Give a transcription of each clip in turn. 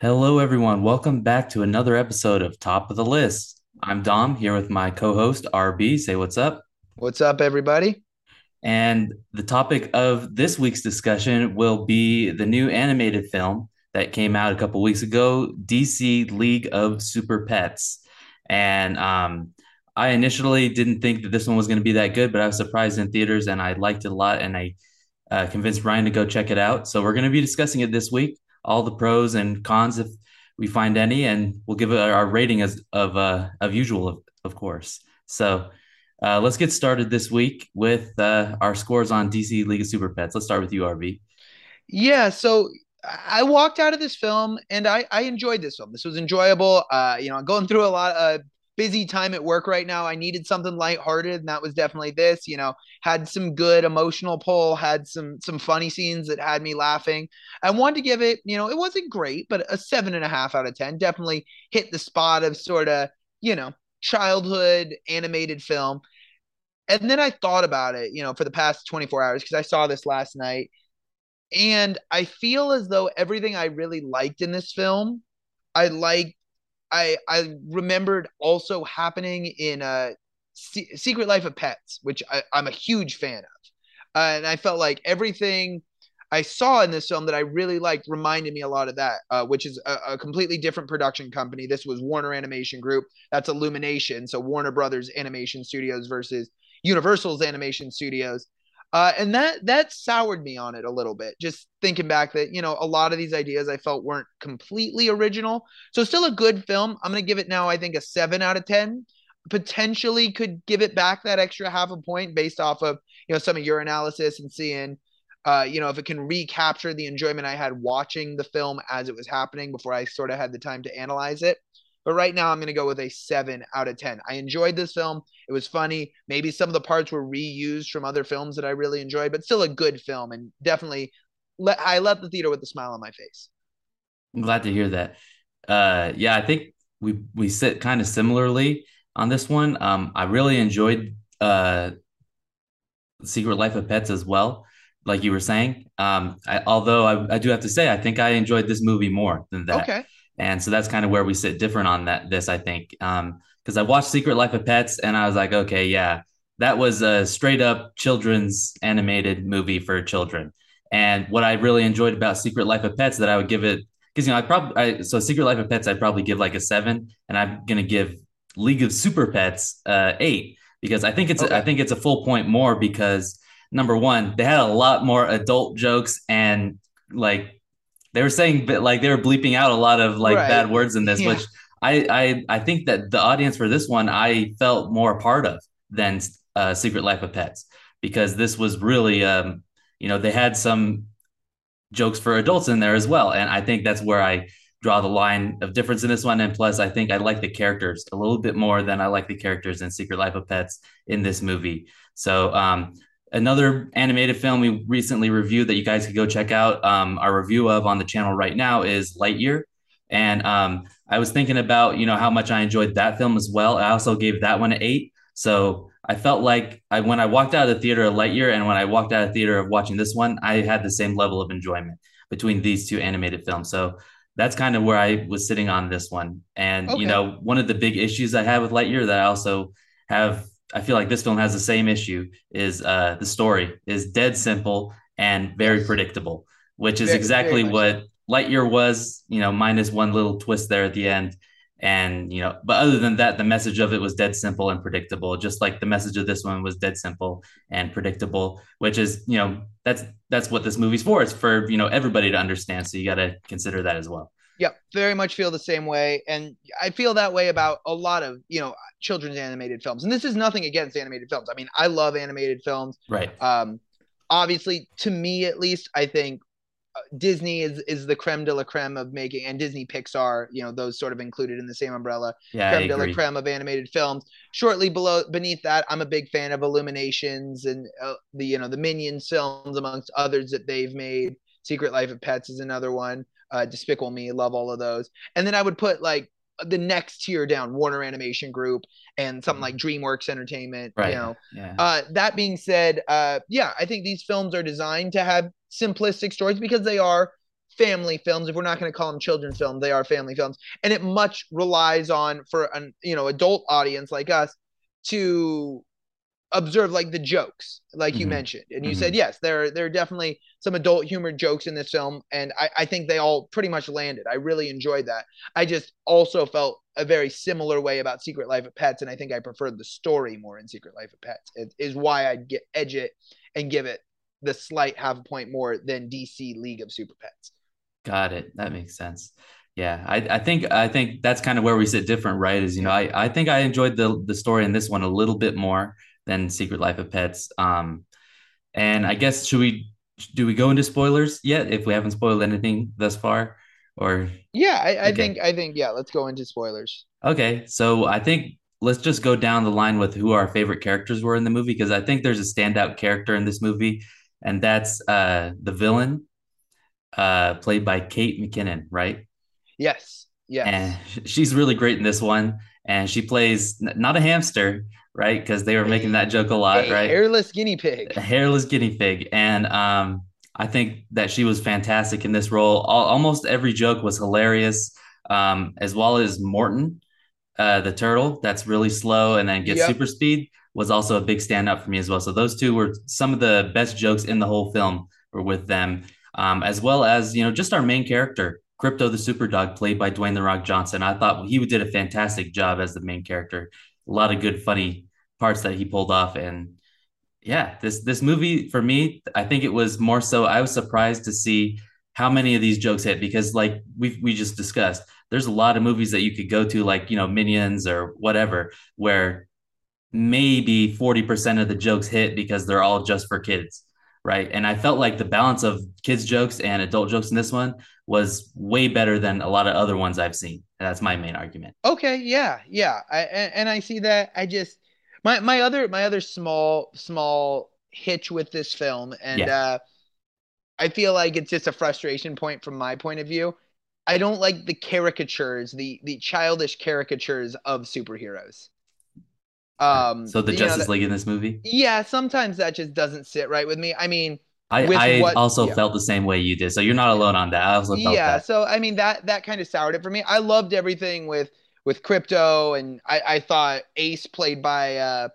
Hello, everyone. Welcome back to another episode of Top of the List. I'm Dom here with my co host, RB. Say what's up. What's up, everybody? And the topic of this week's discussion will be the new animated film that came out a couple weeks ago, DC League of Super Pets. And um, I initially didn't think that this one was going to be that good, but I was surprised in theaters and I liked it a lot. And I uh, convinced Ryan to go check it out. So we're going to be discussing it this week, all the pros and cons if we find any, and we'll give our rating as of uh, of usual, of, of course. So uh, let's get started this week with uh, our scores on DC League of Super Pets. Let's start with you, RB. Yeah, so I walked out of this film and I, I enjoyed this film. This was enjoyable. Uh, you know, going through a lot of busy time at work right now. I needed something lighthearted, and that was definitely this. You know, had some good emotional pull, had some some funny scenes that had me laughing. I wanted to give it, you know, it wasn't great, but a seven and a half out of ten. Definitely hit the spot of sort of, you know, childhood animated film. And then I thought about it, you know, for the past 24 hours because I saw this last night and I feel as though everything I really liked in this film, I like I I remembered also happening in uh Secret Life of Pets, which I, I'm a huge fan of. Uh, and I felt like everything I saw in this film that I really liked reminded me a lot of that, uh, which is a, a, completely different production company. This was Warner Animation Group. That's Illumination. So Warner Brothers Animation Studios versus Universal's Animation Studios. Uh, and that that soured me on it a little bit. Just thinking back that you know a lot of these ideas I felt weren't completely original. So still a good film. I'm gonna give it now. I think a seven out of ten. Potentially could give it back that extra half a point based off of you know some of your analysis and seeing uh, you know if it can recapture the enjoyment I had watching the film as it was happening before I sort of had the time to analyze it. But right now, I'm going to go with a seven out of 10. I enjoyed this film. It was funny. Maybe some of the parts were reused from other films that I really enjoyed, but still a good film. And definitely, let, I left the theater with a smile on my face. I'm glad to hear that. Uh, yeah, I think we we sit kind of similarly on this one. Um, I really enjoyed uh, Secret Life of Pets as well, like you were saying. Um, I, although I, I do have to say, I think I enjoyed this movie more than that. Okay. And so that's kind of where we sit different on that. This I think because um, I watched Secret Life of Pets and I was like, okay, yeah, that was a straight up children's animated movie for children. And what I really enjoyed about Secret Life of Pets that I would give it because you know I probably so Secret Life of Pets I'd probably give like a seven, and I'm gonna give League of Super Pets uh, eight because I think it's okay. I think it's a full point more because number one they had a lot more adult jokes and like they were saying like they were bleeping out a lot of like right. bad words in this, yeah. which I, I I think that the audience for this one I felt more a part of than uh, Secret Life of Pets because this was really um, you know they had some jokes for adults in there as well, and I think that's where I draw the line of difference in this one. And plus, I think I like the characters a little bit more than I like the characters in Secret Life of Pets in this movie. So um, another animated film we recently reviewed that you guys could go check out um, our review of on the channel right now is Lightyear. And um, I was thinking about, you know, how much I enjoyed that film as well. I also gave that one an eight. So I felt like I, when I walked out of the theater of Lightyear and when I walked out of the theater of watching this one, I had the same level of enjoyment between these two animated films. So that's kind of where I was sitting on this one. And, okay. you know, one of the big issues I have with Lightyear that I also have I feel like this film has the same issue is uh, the story is dead simple and very predictable, which is very, exactly very what Lightyear was, you know, minus one little twist there at the end. And, you know, but other than that, the message of it was dead simple and predictable, just like the message of this one was dead simple and predictable, which is, you know, that's that's what this movie's for. It's for, you know, everybody to understand. So you gotta consider that as well. Yep, very much feel the same way, and I feel that way about a lot of you know children's animated films. And this is nothing against animated films. I mean, I love animated films. Right. Um, obviously, to me at least, I think uh, Disney is is the creme de la creme of making, and Disney Pixar, you know, those sort of included in the same umbrella. Yeah, creme de la creme of animated films. Shortly below, beneath that, I'm a big fan of Illuminations and uh, the you know the Minions films, amongst others that they've made. Secret Life of Pets is another one uh, Despicable Me, love all of those. And then I would put like the next tier down, Warner Animation Group and something like DreamWorks Entertainment. Right. You know. Yeah. Uh, that being said, uh, yeah, I think these films are designed to have simplistic stories because they are family films. If we're not going to call them children's films, they are family films, and it much relies on for an you know adult audience like us to observe like the jokes like you Mhm. mentioned and you Mhm. said yes there there are definitely some adult humor jokes in this film and I, I think they all pretty much landed i really enjoyed that i just also felt a very similar way about secret life of pets and i think i preferred the story more in secret life of pets it is why i'd get edge it and give it the slight half a point more than dc league of super pets Got it. That makes sense. Yeah, I, I think I think that's kind of where we sit different, right? Is you know, I, I think I enjoyed the the story in this one a little bit more than Secret Life of Pets. Um, and I guess should we do we go into spoilers yet if we haven't spoiled anything thus far? Or yeah i, I okay. think i think yeah let's go into spoilers Okay, so I think let's just go down the line with who our favorite characters were in the movie because I think there's a standout character in this movie, and that's uh the villain, uh played by Kate McKinnon, right? yes and yes sh- she's really great in this one and she plays not a hamster right? Because they were making that joke a lot a right? hairless guinea a pig hairless guinea pig. And um i think that she was fantastic in this role. Al- almost every joke was hilarious um as well as morton uh the turtle that's really slow and then gets yep. super speed was also a big standout for me as well. So those two were some of the best jokes in the whole film were with them um as well as you know just our main character Krypto the Super Dog, played by Dwayne the Rock Johnson. I thought he did a fantastic job as the main character. A lot of good, funny parts that he pulled off, and yeah, this this movie for me, I think it was more so. I was surprised to see how many of these jokes hit because, like we we just discussed, there's a lot of movies that you could go to, like you know Minions or whatever, where maybe 40% of the jokes hit because they're all just for kids, right? And I felt like the balance of kids jokes and adult jokes in this one was way better than a lot of other ones I've seen. And that's my main argument. Okay, yeah, yeah. I and, and I see that. I just my my other my other small small hitch with this film, and Yeah. uh I feel like it's just a frustration point from my point of view. I don't like the caricatures, the the childish caricatures of superheroes. Um, So the you know, Justice that, League in this movie, yeah, sometimes that just doesn't sit right with me. I mean, I, I what also yeah. felt the same way you did. So you're not alone on that. I also felt Yeah, that. so I mean that that kind of soured it for me. I loved everything with with Krypto, and I I thought Ace played by uh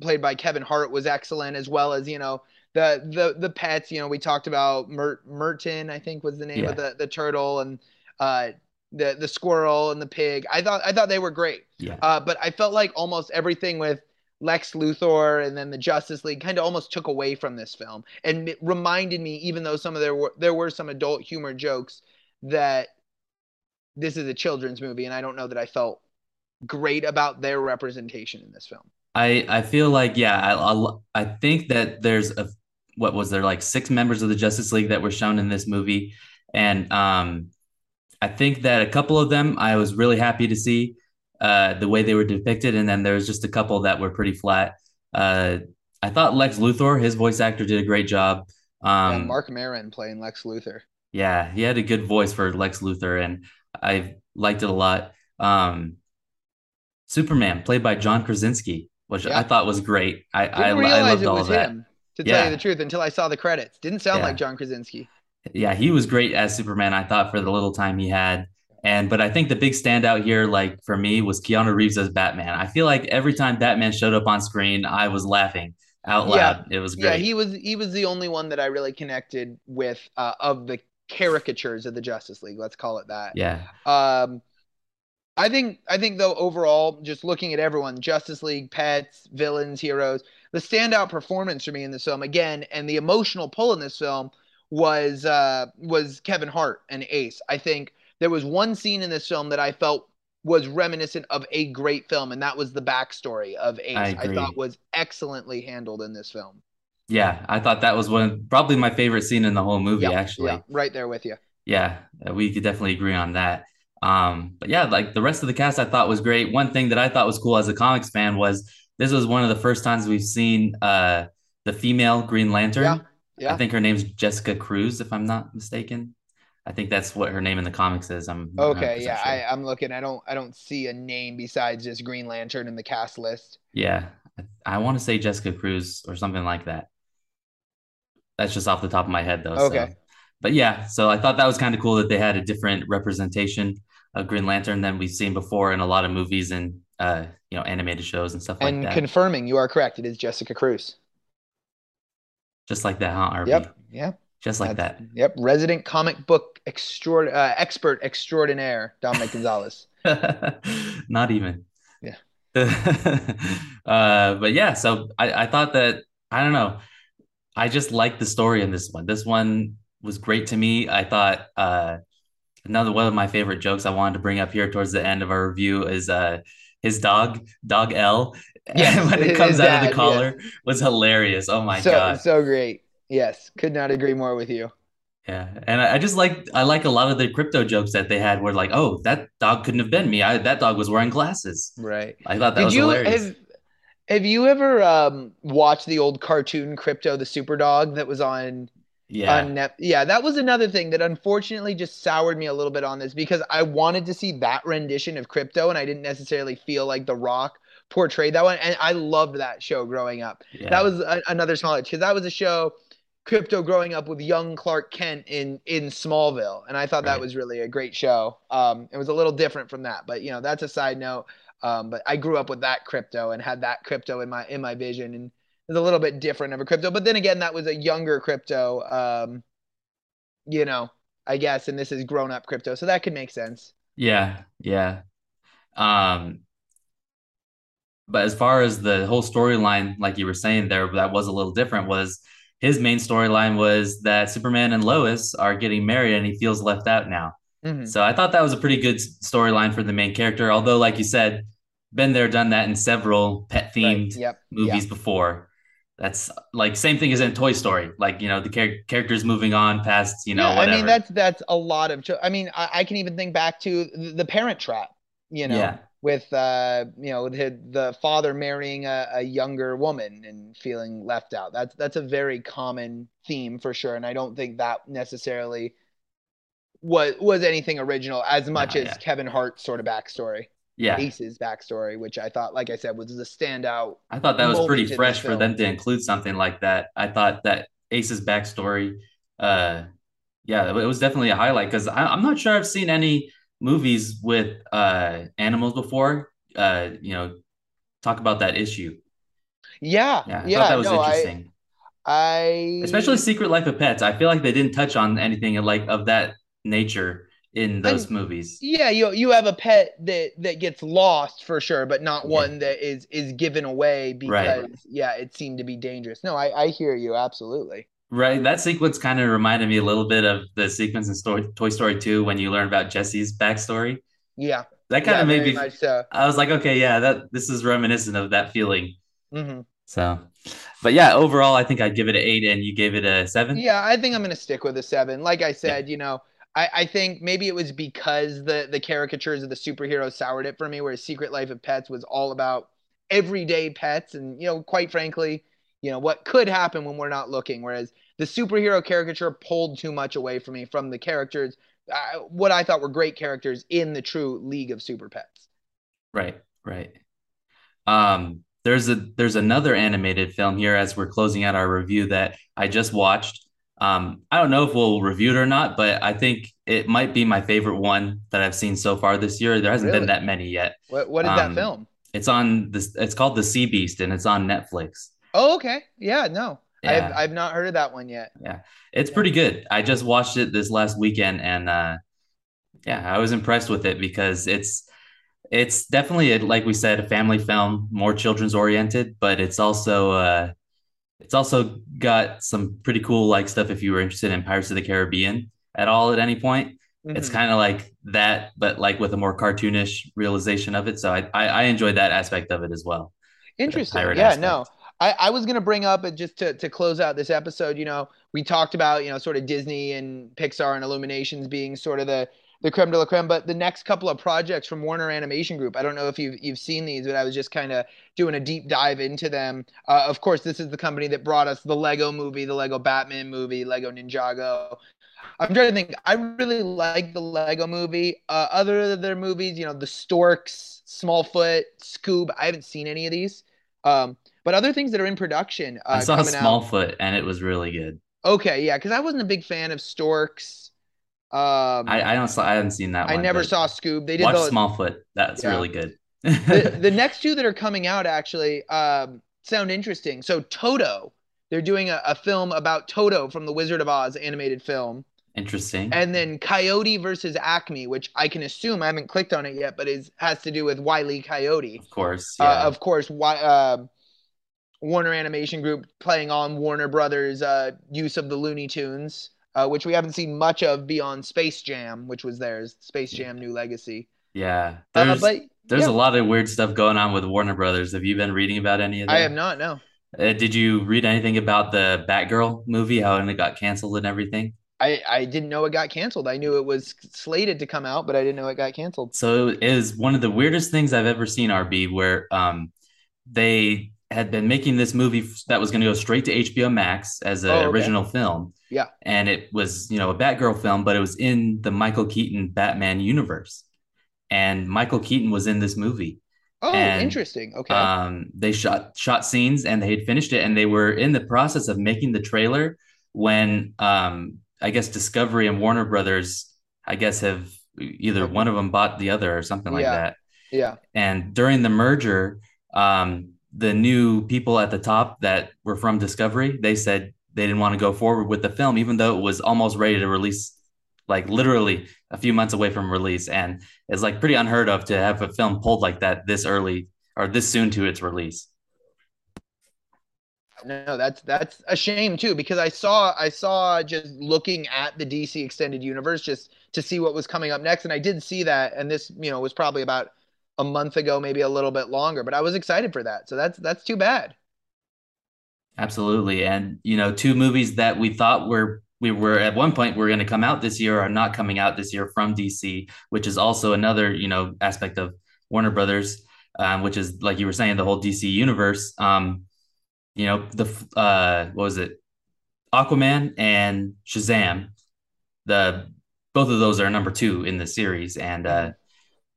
played by Kevin Hart was excellent, as well as you know the the the pets. You know, we talked about Mer- Merton, I think was the name of the the turtle, and uh the the squirrel and the pig. I thought I thought they were great. Yeah. Uh, but I felt like almost everything with Lex Luthor and then the Justice League kind of almost took away from this film and reminded me, even though some of there were there were some adult humor jokes, that this is a children's movie, and I don't know that I felt great about their representation in this film. I I feel like yeah, I I, I think that there's a what was there like six members of the Justice League that were shown in this movie, and um, I think that a couple of them I was really happy to see uh, the way they were depicted, and then there was just a couple that were pretty flat. Uh, I thought Lex Luthor, his voice actor, did a great job. Yeah, Um, Marc Maron playing Lex Luthor. yeah, he had a good voice for Lex Luthor, and I liked it a lot. Um, Superman, played by John Krasinski, which I thought was great. I I, didn't I realize loved it all was of that. him. To tell you the truth, until I saw the credits, didn't sound like. John Krasinski. Yeah, he was great as Superman, I thought, for the little time he had. And but I think the big standout here, like for me, was Keanu Reeves as Batman. I feel like every time Batman showed up on screen, I was laughing out Yeah, loud. It was great. yeah, he was he was the only one that I really connected with uh, of the caricatures of the Justice League. Let's call it that. Yeah, Um, I think I think though overall, just looking at everyone, Justice League, pets, villains, heroes, the standout performance for me in this film again, and the emotional pull in this film was uh was Kevin Hart and Ace. I think there was one scene in this film that I felt was reminiscent of a great film, and that was the backstory of Ace. I thought was excellently handled in this film. Yeah, I thought that was one probably my favorite scene in the whole movie, Yeah, yeah, actually. right there with you. Yeah, we could definitely agree on that. Um, but yeah, like the rest of the cast I thought was great. One thing that I thought was cool as a comics fan was this was one of the first times we've seen uh the female Green Lantern. Yeah, Lantern. I think her name's Jessica Cruz, if I'm not mistaken. I think that's what her name in the comics is. I'm Okay, 100% yeah, I, sure. I'm looking. I don't I don't see a name besides just Green Lantern in the cast list. Yeah, I, I want to say Jessica Cruz or something like that. That's just off the top of my head though. Okay. So, but yeah, so I thought that was kind of cool that they had a different representation of Green Lantern than we've seen before in a lot of movies and uh, you know animated shows and stuff like that. And confirming, you are correct. It is Jessica Cruz. Just like that, huh, RB? Yep. Yeah. Just like That's, that. yep. Resident comic book extraord, uh, expert extraordinaire, Dominic Gonzalez. Not even. Yeah. uh, but yeah, so I, I thought that I don't know. I just like the story in this one. This one was great to me. I thought uh, another one of my favorite jokes I wanted to bring up here towards the end of our review is uh, his dog, Dog L, Yes, when it comes out of the collar was hilarious. Oh my So God. so great. Yes, could not agree more with you. Yeah, and I, I just like I like a lot of the Krypto jokes that they had Were like, oh, that dog couldn't have been me. I that dog was wearing glasses. Right. I thought that Did was you hilarious. have have you ever um watched the old cartoon Krypto the Super Dog that was on Yeah, on Net? Yeah, that was another thing that unfortunately just soured me a little bit on this because I wanted to see that rendition of Krypto and I didn't necessarily feel like The Rock portrayed that one and I loved that show growing up. That was a, another small because that was a show Krypto growing up with young Clark Kent in in Smallville, and I thought that was really a great show. Um, it was a little different from that, but you know that's a side note. Um, but I grew up with that Krypto and had that Krypto in my in my vision, and it's a little bit different of a Krypto. But then again, that was a younger Krypto, um, you know, I guess, and this is grown up Krypto, so that could make sense. Yeah, yeah. Um, but as far as the whole storyline, like you were saying there, that was a little different. Was his main storyline was that Superman and Lois are getting married, and he feels left out now. Hmm So I thought that was a pretty good storyline for the main character. Although, like you said, been there, done that in several pet Right. themed Yep. Yeah. movies before. That's like same thing as in Toy Story. Like you know, the char- characters moving on past you know Yeah, I mean that's that's a lot of. cho- I mean, I, I can even think back to the, the Parent Trap. You know, Yeah, with uh, you know, the, the father marrying a, a younger woman and feeling left out. That's that's a very common theme for sure, and I don't think that necessarily was was anything original as much as yeah, Kevin Hart's sort of backstory, yeah. Ace's backstory, which I thought, like I said, was the standout I thought that was pretty fresh for them to include something like that. I thought that Ace's backstory, uh, yeah, it was definitely a highlight because I'm not sure I've seen any movies with uh animals before. Uh, you know, talk about that issue. Yeah, Yeah, I thought that was no, I interesting, especially Secret Life of Pets. I feel like they didn't touch on anything like of that nature in and those movies. Yeah, you you have a pet that that gets lost for sure, but not Yeah, one that is is given away right. because yeah, it seemed to be dangerous. No, I I hear you absolutely. Right, that sequence kind of reminded me a little bit of the sequence in Story, Toy Story 2 when you learn about Jesse's backstory. Yeah, That kind yeah, of made me so. I was like, okay, yeah, that this is reminiscent of that feeling. hmm So, but yeah, overall, I think I'd give it an eight, and you gave it a seven. Yeah, I think I'm gonna stick with a seven. Like I Yeah, said, you know, I I think maybe it was because the the caricatures of the superheroes soured it for me, whereas Secret Life of Pets was all about everyday pets and you know, quite frankly, you know, what could happen when we're not looking. Whereas the superhero caricature pulled too much away from me from the characters, uh, what I thought were great characters in the true League of Super Pets. right, right. Um, there's a there's another animated film here as we're closing out our review that I just watched. Um, I don't know if we'll review it or not, but I think it might be my favorite one that I've seen so far this year. There hasn't been that many yet. What what is that Um, film? it's on this. It's called The Sea Beast, and it's on Netflix. Oh, okay. Yeah, no. I've I've not heard of that one yet. yeah, it's Yeah. pretty good. I just watched it this last weekend, and uh, yeah, I was impressed with it because it's it's definitely a, like we said, a family film, more children's oriented, but it's also uh, it's also got some pretty cool like stuff if you were interested in Pirates of the Caribbean at all at any point. It's hmm kind of like that, but like with a more cartoonish realization of it. So I, I I enjoyed that aspect of it as well, Interesting. Yeah, no. I, I was gonna bring up and just to, to close out this episode, you know, we talked about, you know, sort of Disney and Pixar and Illuminations being sort of the the creme de la creme, but the next couple of projects from Warner Animation Group, I don't know if you've you've seen these, but I was just kind of doing a deep dive into them. Uh, of course, this is the company that brought us the Lego movie, the Lego Batman movie, Lego Ninjago. I'm trying to think. I really like the Lego movie. Uh, other of their movies, you know, the Storks, Smallfoot, Scoob. I haven't seen any of these. Um, but other things that are in production I uh, saw coming out. Smallfoot and it was really good. Okay, yeah, because I wasn't a big fan of Storks. Um, I, I don't I haven't seen that I one. never saw Scoob. They did watch the, Smallfoot. That's Yeah. really good. the the next two that are coming out actually um, sound interesting. So Toto, they're doing a, a film about Toto from the Wizard of Oz animated film, Interesting. and then Coyote versus Acme, which I can assume I haven't clicked on it yet, but is has to do with Wile E. Coyote. of course. Yeah. Uh, of course, why, uh, Warner Animation Group playing on Warner Brothers' uh, use of the Looney Tunes, uh, which we haven't seen much of beyond Space Jam, which was theirs. Space Jam: New Legacy. yeah. Uh, There's but there's yeah. a lot of weird stuff going on with Warner Brothers. Have you been reading about any of that? I have not. No, Uh, did you read anything about the Batgirl movie, how it got canceled and everything? I I didn't know it got canceled. I knew it was slated to come out, but I didn't know it got canceled. So it is one of the weirdest things I've ever seen, RB, where um they had been making this movie that was going to go straight to HBO Max as an Oh, okay. original film. Yeah. And it was, you know, a Batgirl film, but it was in the Michael Keaton Batman universe. And Michael Keaton was in this movie. Oh, And, interesting. Okay. Um, they shot shot scenes and they had finished it, and they were in the process of making the trailer when um, I guess Discovery and Warner Brothers, I guess, have either one of them bought the other or something like Yeah. that. yeah. And during the merger, um, the new people at the top that were from Discovery, they said they didn't want to go forward with the film, even though it was almost ready to release, like literally a few months away from release. And it's like pretty unheard of to have a film pulled like that this early or this soon to its release. No, that's that's a shame too because I saw I saw just looking at the DC extended universe just to see what was coming up next and I did see that and this, you know, was probably about a month ago, maybe a little bit longer, but I was excited for that. So that's that's too bad. Absolutely. And, you know, two movies that we thought were we were at one point were going to come out this year are not coming out this year from DC, which is also another, you know, aspect of Warner Brothers, um, which is like you were saying, the whole DC universe. Um, you know, the uh what was it? Aquaman and Shazam. The both of those are number two in the series. And uh,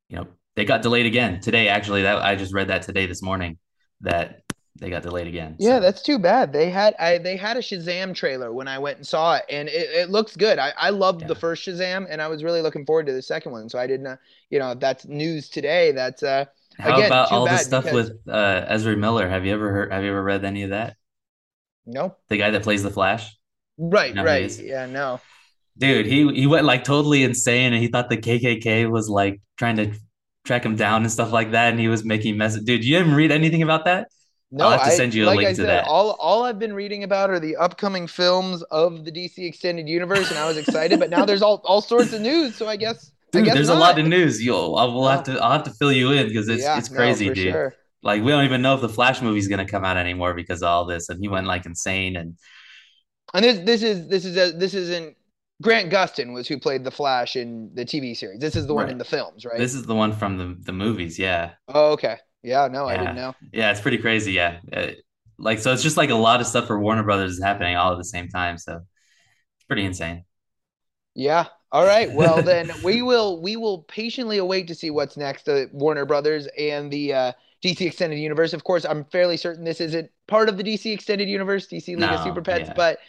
you know, they got delayed again today. Actually, that I just read that today this morning that they got delayed again. Yeah, So- that's too bad. They had I they had a Shazam trailer when I went and saw it, and it, it looks good. I, I loved the first Shazam, and I was really looking forward to the second one. So I didn't, uh, you know, that's news today. That's uh, How Again, about all the stuff because- with uh, Ezra Miller? Have you ever heard? Have you ever read any of that? no, The guy that plays the Flash, right, No, right, yeah, no. dude. He he went like totally insane, and he thought the KKK was like trying to track him down and stuff like that, and he was making mess. Dude, you didn't read anything about that? No, I'll have to I- send you a like link I to said, that. All all I've been reading about are the upcoming films of the DC extended universe, and I was excited. but now there's all, all sorts of news, so I guess I Dude, guess there's a lot of news. You'll I will have to I'll have to fill you in because it's yeah, it's no, crazy, for dude. sure. Like we don't even know if the Flash movie's gonna come out anymore because of all this, and he went like insane and And this this is this is a, this isn't Grant Gustin was who played the Flash in the TV series. This is the one Right. in the films, right? this is the one from the the movies. Yeah, Oh, okay. Yeah, no, I didn't know. yeah, it's pretty crazy. Yeah, Uh, like so it's just like a lot of stuff for Warner Brothers is happening all at the same time. So it's pretty insane. Yeah. All right. Well, then we will we will patiently await to see what's next. The Warner Brothers and the uh, DC Extended Universe. Of course, I'm fairly certain this isn't part of the DC Extended Universe, DC League of Super Pets. yeah. But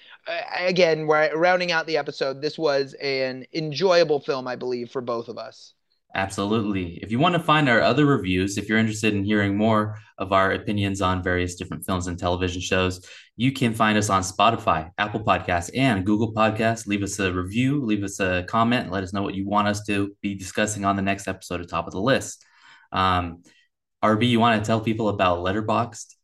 again, we're rounding out the episode. This was an enjoyable film, I believe, for both of us. Absolutely. If you want to find our other reviews, if you're interested in hearing more of our opinions on various different films and television shows, you can find us on Spotify, Apple Podcasts, and Google Podcasts. Leave us a review, leave us a comment, let us know what you want us to be discussing on the next episode of Top of the List. Um, RB, you want to tell people about Letterboxd?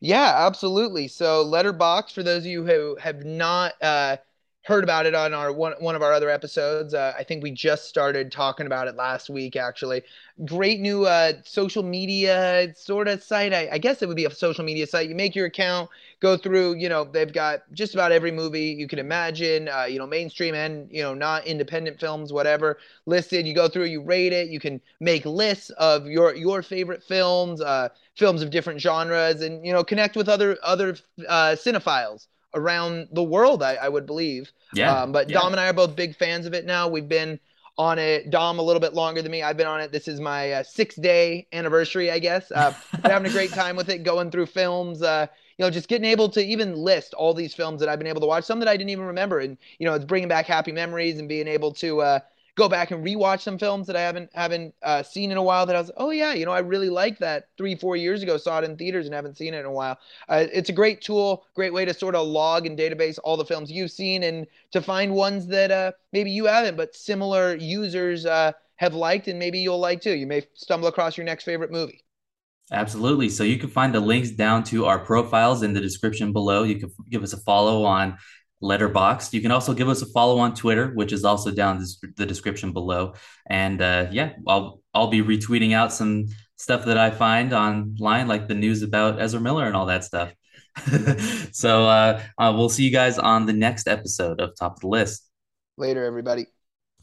Yeah, absolutely. So Letterboxd, for those of you who have not uh, heard about it on our one one of our other episodes, uh, I think we just started talking about it last week. Actually, great new uh, social media sort of site. I, I guess it would be a social media site. You make your account, go through. You know, they've got just about every movie you can imagine. Uh, you know, mainstream and you know not independent films, whatever listed. You go through, you rate it. You can make lists of your your favorite films. Uh, films of different genres and you know connect with other other uh, cinephiles around the world I, I would believe Yeah. um, but yeah. dom and i are both big fans of it now we've been on it dom a little bit longer than me i've been on it this is my uh, six day anniversary i guess uh, been having a great time with it going through films uh, you know, just getting able to even list all these films that I've been able to watch, some that I didn't even remember, and you know, it's bringing back happy memories and being able to uh, go back and rewatch some films that I haven't haven't uh, seen in a while. That I was, oh yeah, you know, I really liked that three four years ago. Saw it in theaters and haven't seen it in a while. Uh, it's a great tool, great way to sort of log and database all the films you've seen and to find ones that uh, maybe you haven't, but similar users uh, have liked and maybe you'll like too. You may stumble across your next favorite movie. Absolutely. So you can find the links down to our profiles in the description below. You can give us a follow on Letterboxd. You can also give us a follow on Twitter, which is also down the description below. And uh, yeah, I'll I'll be retweeting out some stuff that I find online, like the news about Ezra Miller and all that stuff. so uh, uh, we'll see you guys on the next episode of Top of the List. Later, everybody.